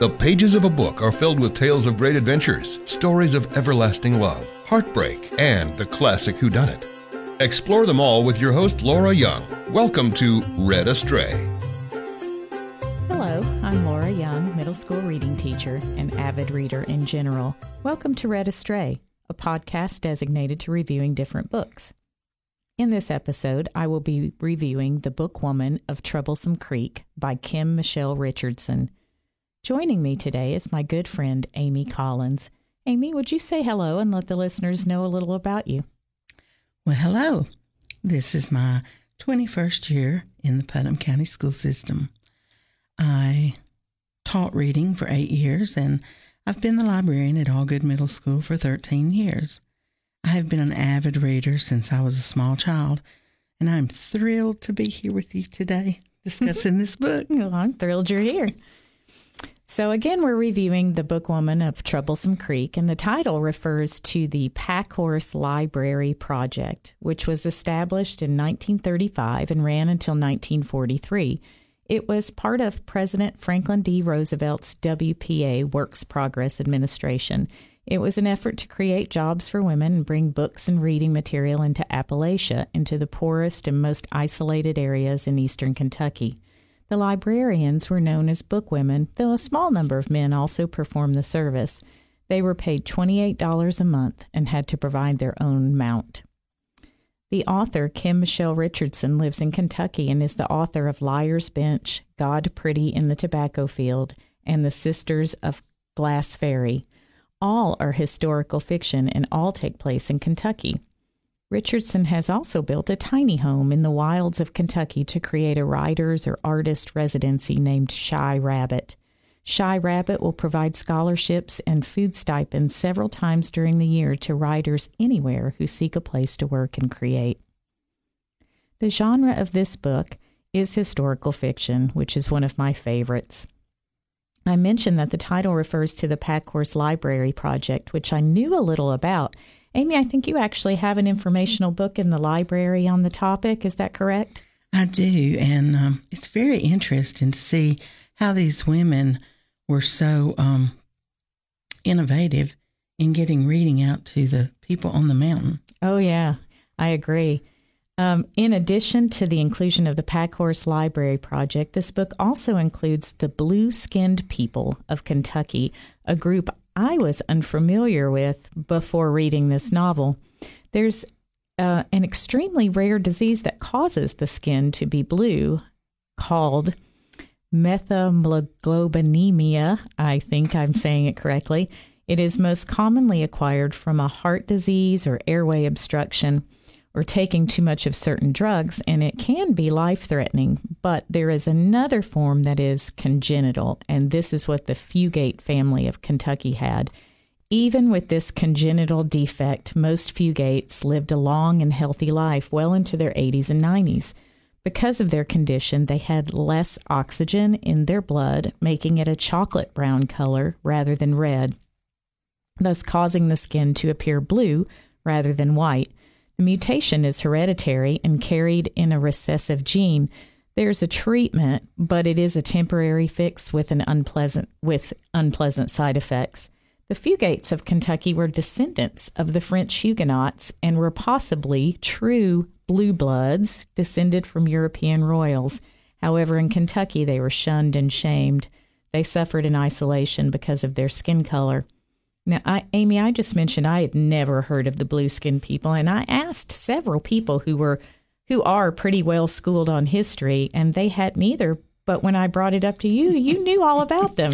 The pages of a book are filled with tales of great adventures, stories of everlasting love, heartbreak, and the classic whodunit. Explore them all with your host, Laura Young. Welcome to Read Astray. Hello, I'm Laura Young, middle school reading teacher and avid reader in general. Welcome to Read Astray, a podcast designated to reviewing different books. In this episode, I will be reviewing The Book Woman of Troublesome Creek by Kim Michele Richardson. Joining me today is my good friend Amy Collins. Amy, would you say hello and let the listeners know a little about you? Well, hello. This is my 21st year in the Putnam County School System. I taught reading for eight years, and I've been the librarian at Algood Middle School for 13 years. I have been an avid reader since I was a small child, and I'm thrilled to be here with you today discussing this book. Well, I'm thrilled you're here. So, again, we're reviewing The Book Woman of Troublesome Creek, and the title refers to the Packhorse Library Project, which was established in 1935 and ran until 1943. It was part of President Franklin D. Roosevelt's WPA Works Progress Administration. It was an effort to create jobs for women and bring books and reading material into Appalachia, into the poorest and most isolated areas in eastern Kentucky. The librarians were known as bookwomen, though a small number of men also performed the service. They were paid $28 a month and had to provide their own mount. The author, Kim Michele Richardson, lives in Kentucky and is the author of Liar's Bench, God Pretty in the Tobacco Field, and The Sisters of Glass Ferry. All are historical fiction and all take place in Kentucky. Richardson has also built a tiny home in the wilds of Kentucky to create a writer's or artist residency named Shy Rabbit. Shy Rabbit will provide scholarships and food stipends several times during the year to writers anywhere who seek a place to work and create. The genre of this book is historical fiction, which is one of my favorites. I mentioned that the title refers to the Packhorse Library Project, which I knew a little about Amy, I think you actually have an informational book in the library on the topic. Is that correct? I do. And um, it's very interesting to see how these women were so um, innovative in getting reading out to the people on the mountain. Oh, yeah, I agree. Um, in addition to the inclusion of the Packhorse Library Project, this book also includes the Blue Skinned People of Kentucky, a group I was unfamiliar with before reading this novel. There's uh, an extremely rare disease that causes the skin to be blue called methemoglobinemia. I think I'm saying it correctly. It is most commonly acquired from a heart disease or airway obstruction or taking too much of certain drugs, and it can be life threatening. But there is another form that is congenital, and this is what the Fugate family of Kentucky had. Even with this congenital defect, most Fugates lived a long and healthy life well into their 80s and 90s. Because of their condition, they had less oxygen in their blood, making it a chocolate brown color rather than red, thus causing the skin to appear blue rather than white. The mutation is hereditary and carried in a recessive gene. There's a treatment, but it is a temporary fix with an unpleasant with unpleasant side effects. The Fugates of Kentucky were descendants of the French Huguenots and were possibly true blue bloods descended from European royals. However, in Kentucky, they were shunned and shamed. They suffered in isolation because of their skin color. Now, I, Amy, I just mentioned I had never heard of the blue skin people, and I asked several people who were who are pretty well schooled on history, and they hadn't either. But when I brought it up to you, you knew all about them.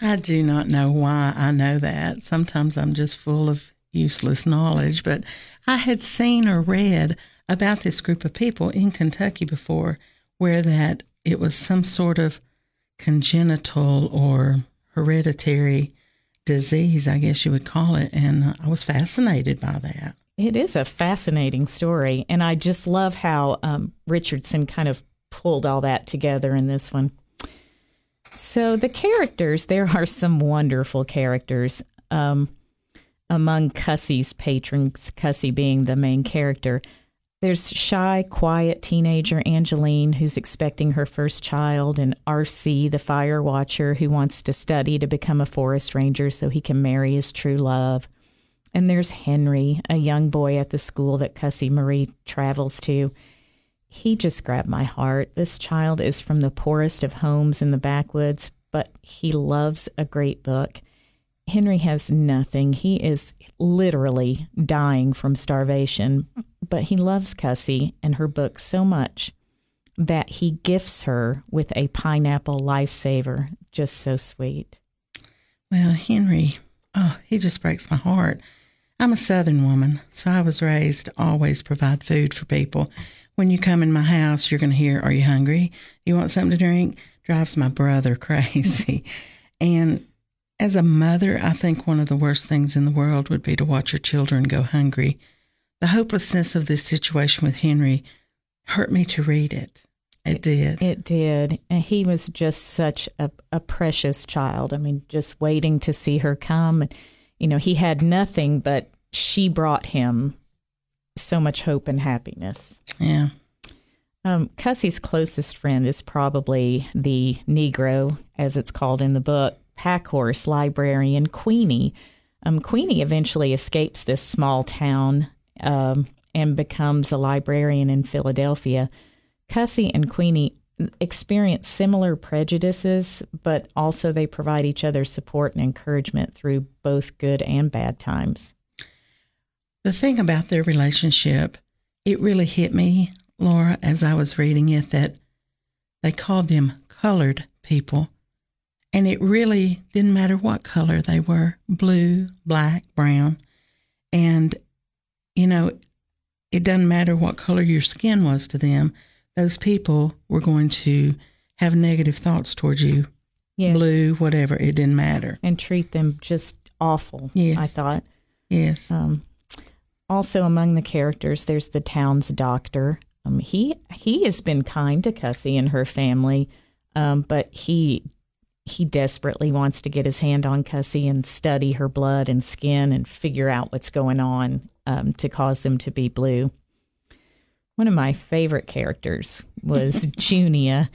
I do not know why I know that. Sometimes I'm just full of useless knowledge, but I had seen or read about this group of people in Kentucky before where that it was some sort of congenital or hereditary disease, I guess you would call it. And uh, I was fascinated by that. It is a fascinating story. And I just love how um, Richardson kind of pulled all that together in this one. So, the characters, there are some wonderful characters. Um, among Cussie's patrons, Cussie being the main character. There's shy, quiet teenager Angeline who's expecting her first child, and RC, the fire watcher, who wants to study to become a forest ranger so he can marry his true love. And there's Henry, a young boy at the school that Cussie Marie travels to. He just grabbed my heart. This child is from the poorest of homes in the backwoods, but he loves a great book. Henry has nothing. He is literally dying from starvation, but he loves Cussie and her book so much that he gifts her with a pineapple lifesaver. Just so sweet. Well, Henry, oh, he just breaks my heart. I'm a Southern woman, so I was raised to always provide food for people. When you come in my house, you're going to hear, Are you hungry? You want something to drink? Drives my brother crazy. and as a mother, I think one of the worst things in the world would be to watch your children go hungry. The hopelessness of this situation with Henry hurt me to read it. It did. It did. And he was just such a, a precious child. I mean, just waiting to see her come. And, You know, he had nothing, but she brought him so much hope and happiness. Yeah. Um, Cussie's closest friend is probably the Negro, as it's called in the book, Packhorse librarian Queenie. Um, Queenie eventually escapes this small town um, and becomes a librarian in Philadelphia. Cussie and Queenie experience similar prejudices, but also they provide each other support and encouragement through both good and bad times. The thing about their relationship, it really hit me, Laura, as I was reading it, that they called them colored people and it really didn't matter what color they were blue, black, brown. And, you know, it doesn't matter what color your skin was to them, those people were going to have negative thoughts towards you. Yes. Blue, whatever, it didn't matter. And treat them just awful, yes. I thought. Yes. Um, also, among the characters, there's the town's doctor. Um, he he has been kind to Cussie and her family, um, but he he desperately wants to get his hand on Cussie and study her blood and skin and figure out what's going on um, to cause them to be blue. One of my favorite characters was Junia,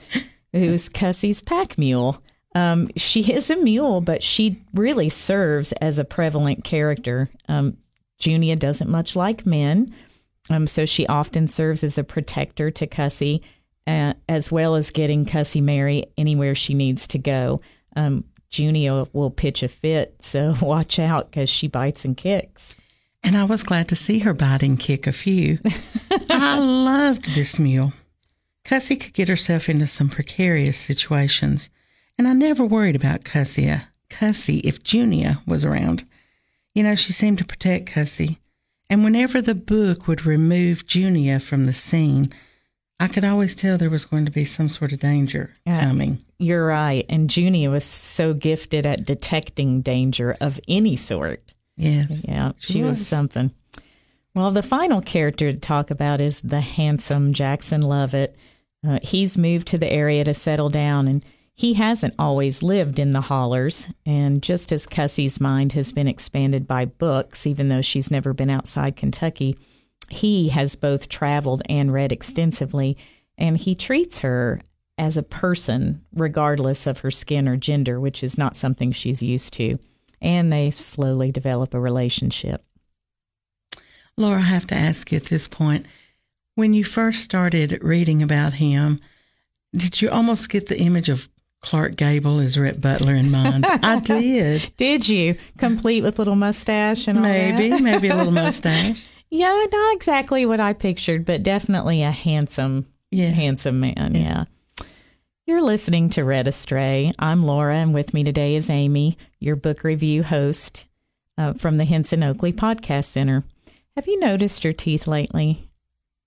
who's Cussie's pack mule. Um, she is a mule, but she really serves as a prevalent character. Um, Junia doesn't much like men, um, so she often serves as a protector to Cussie uh, as well as getting Cussie Mary anywhere she needs to go. Um, Junia will pitch a fit, so watch out because she bites and kicks. And I was glad to see her bite and kick a few. I loved this mule. Cussie could get herself into some precarious situations, and I never worried about Cussie, uh, Cussie if Junia was around. You know, she seemed to protect Cussie, and whenever the book would remove Junia from the scene, I could always tell there was going to be some sort of danger coming. You're right. And Junia was so gifted at detecting danger of any sort. Yes. Yeah, she, she was. was something. Well, the final character to talk about is the handsome Jackson Lovett. Uh, he's moved to the area to settle down, and he hasn't always lived in the hollers. And just as Cussie's mind has been expanded by books, even though she's never been outside Kentucky, he has both traveled and read extensively, and he treats her as a person, regardless of her skin or gender, which is not something she's used to. And they slowly develop a relationship. Laura, I have to ask you at this point when you first started reading about him, did you almost get the image of Clark Gable as Rhett Butler in mind? I did. Did you? Complete with little mustache and all that. maybe, maybe a little mustache. Yeah, not exactly what I pictured, but definitely a handsome, yeah. handsome man. Yeah. yeah. You're listening to Read Astray. I'm Laura, and with me today is Amy, your book review host uh, from the Henson Oakley Podcast Center. Have you noticed your teeth lately?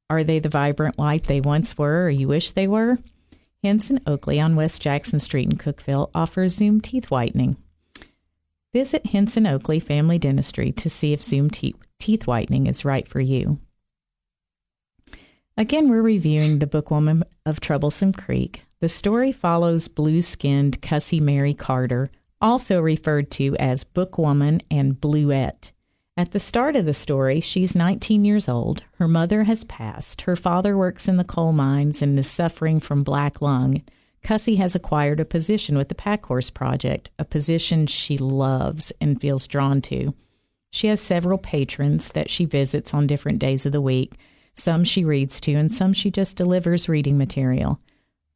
Are they the vibrant white they once were, or you wish they were? Henson Oakley on West Jackson Street in Cookeville offers Zoom teeth whitening. Visit Henson Oakley Family Dentistry to see if Zoom te- teeth whitening is right for you. Again, we're reviewing The Bookwoman of Troublesome Creek. The story follows blue skinned Cussie Mary Carter, also referred to as Bookwoman and Bluette, At the start of the story, she's 19 years old. Her mother has passed. Her father works in the coal mines and is suffering from black lung. Cussie has acquired a position with the Packhorse Project, a position she loves and feels drawn to. She has several patrons that she visits on different days of the week. Some she reads to, and some she just delivers reading material.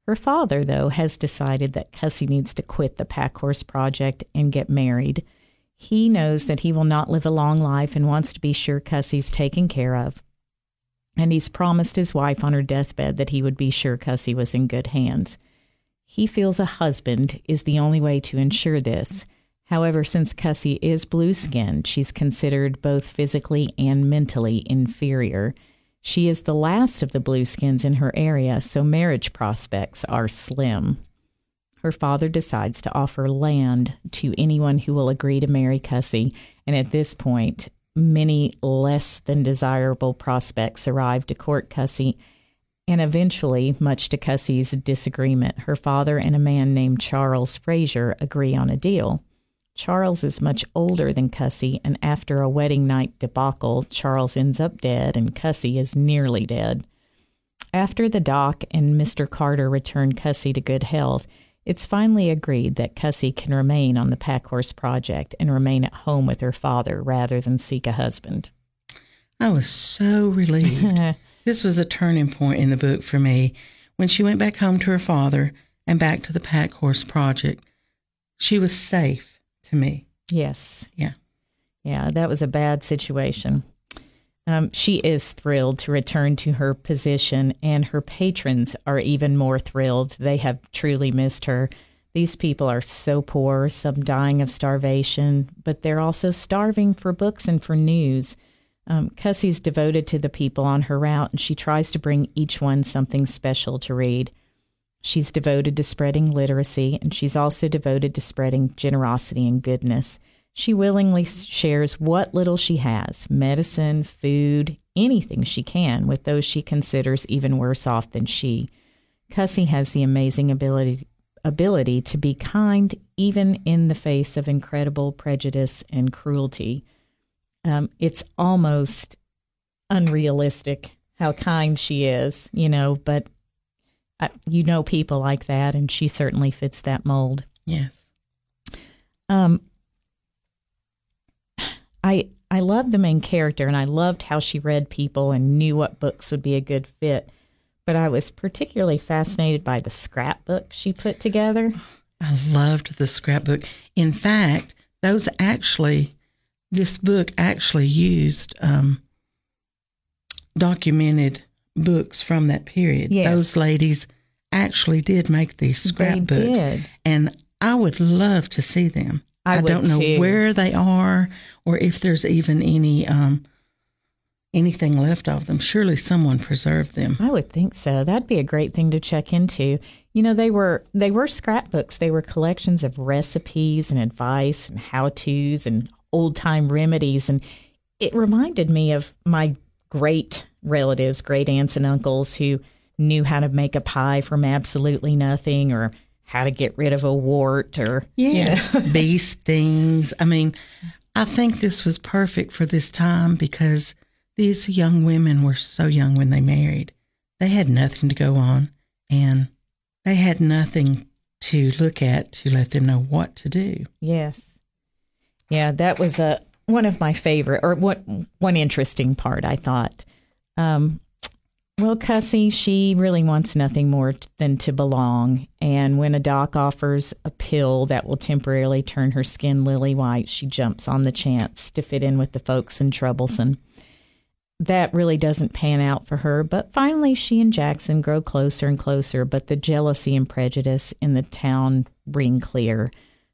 Her father, though, has decided that Cussie needs to quit the Packhorse Project and get married. He knows that he will not live a long life and wants to be sure Cussie's taken care of. And he's promised his wife on her deathbed that he would be sure Cussie was in good hands. He feels a husband is the only way to ensure this. However, since Cussie is blue skinned, she's considered both physically and mentally inferior. She is the last of the blueskins in her area, so marriage prospects are slim her father decides to offer land to anyone who will agree to marry Cussie. And at this point, many less than desirable prospects arrive to court Cussie. And eventually, much to Cussie's disagreement, her father and a man named Charles Frazier agree on a deal. Charles is much older than Cussie, and after a wedding night debacle, Charles ends up dead and Cussie is nearly dead. After the doc and Mr. Carter return Cussie to good health, it's finally agreed that Cussie can remain on the Packhorse Project and remain at home with her father rather than seek a husband. I was so relieved. this was a turning point in the book for me. When she went back home to her father and back to the Packhorse Project, she was safe to me. Yes. Yeah. Yeah, that was a bad situation. Um, she is thrilled to return to her position, and her patrons are even more thrilled. They have truly missed her. These people are so poor, some dying of starvation, but they're also starving for books and for news. Um, Cussie's devoted to the people on her route, and she tries to bring each one something special to read. She's devoted to spreading literacy, and she's also devoted to spreading generosity and goodness. She willingly shares what little she has medicine, food, anything she can with those she considers even worse off than she. Cussie has the amazing ability ability to be kind even in the face of incredible prejudice and cruelty. Um, it's almost unrealistic how kind she is, you know, but I, you know people like that, and she certainly fits that mold. Yes. Um, I I loved the main character and I loved how she read people and knew what books would be a good fit. But I was particularly fascinated by the scrapbook she put together. I loved the scrapbook. In fact, those actually, this book actually used um, documented books from that period. Yes. Those ladies actually did make these scrapbooks. And I would love to see them. I, I don't know too. where they are or if there's even any um, anything left of them. Surely someone preserved them. I would think so. That'd be a great thing to check into. You know, they were they were scrapbooks. They were collections of recipes and advice and how-tos and old-time remedies and it reminded me of my great relatives, great aunts and uncles who knew how to make a pie from absolutely nothing or how to get rid of a wart or yeah, bee stings. I mean, I think this was perfect for this time because these young women were so young when they married. They had nothing to go on and they had nothing to look at to let them know what to do. Yes. Yeah, that was a one of my favorite or what one interesting part I thought. Um, well, Cussie, she really wants nothing more t- than to belong. And when a doc offers a pill that will temporarily turn her skin lily white, she jumps on the chance to fit in with the folks in Troublesome. That really doesn't pan out for her, but finally she and Jackson grow closer and closer, but the jealousy and prejudice in the town ring clear.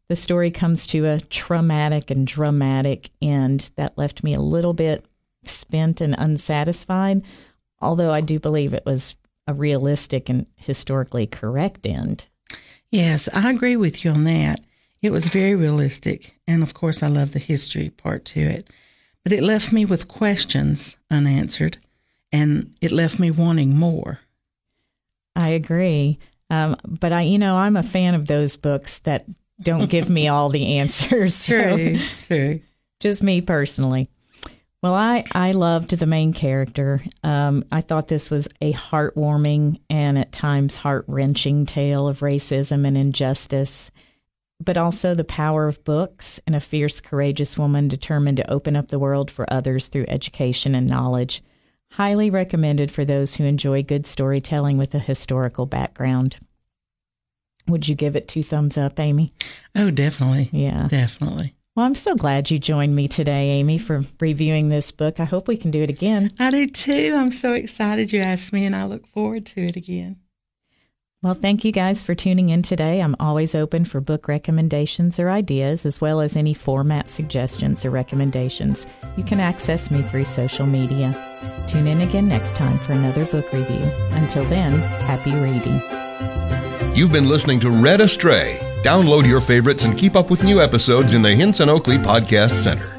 The story comes to a traumatic and dramatic end that left me a little bit spent and unsatisfied although I do believe it was a realistic and historically correct end. Yes, I agree with you on that. It was very realistic. And of course, I love the history part to it. But it left me with questions unanswered and it left me wanting more. I agree. Um, but I, you know, I'm a fan of those books that don't give me all the answers. True, true. Just me personally. Well, I, I loved the main character. Um, I thought this was a heartwarming and at times heart wrenching tale of racism and injustice, but also the power of books and a fierce, courageous woman determined to open up the world for others through education and knowledge. Highly recommended for those who enjoy good storytelling with a historical background. Would you give it two thumbs up, Amy? Oh, definitely. Yeah. Definitely. Well, I'm so glad you joined me today, Amy, for reviewing this book. I hope we can do it again. I do too. I'm so excited you asked me, and I look forward to it again. Well, thank you guys for tuning in today. I'm always open for book recommendations or ideas, as well as any format suggestions or recommendations. You can access me through social media. Tune in again next time for another book review. Until then, happy reading. You've been listening to Read Astray Download your favorites and keep up with new episodes in the Hinson Oakley Podcast Center.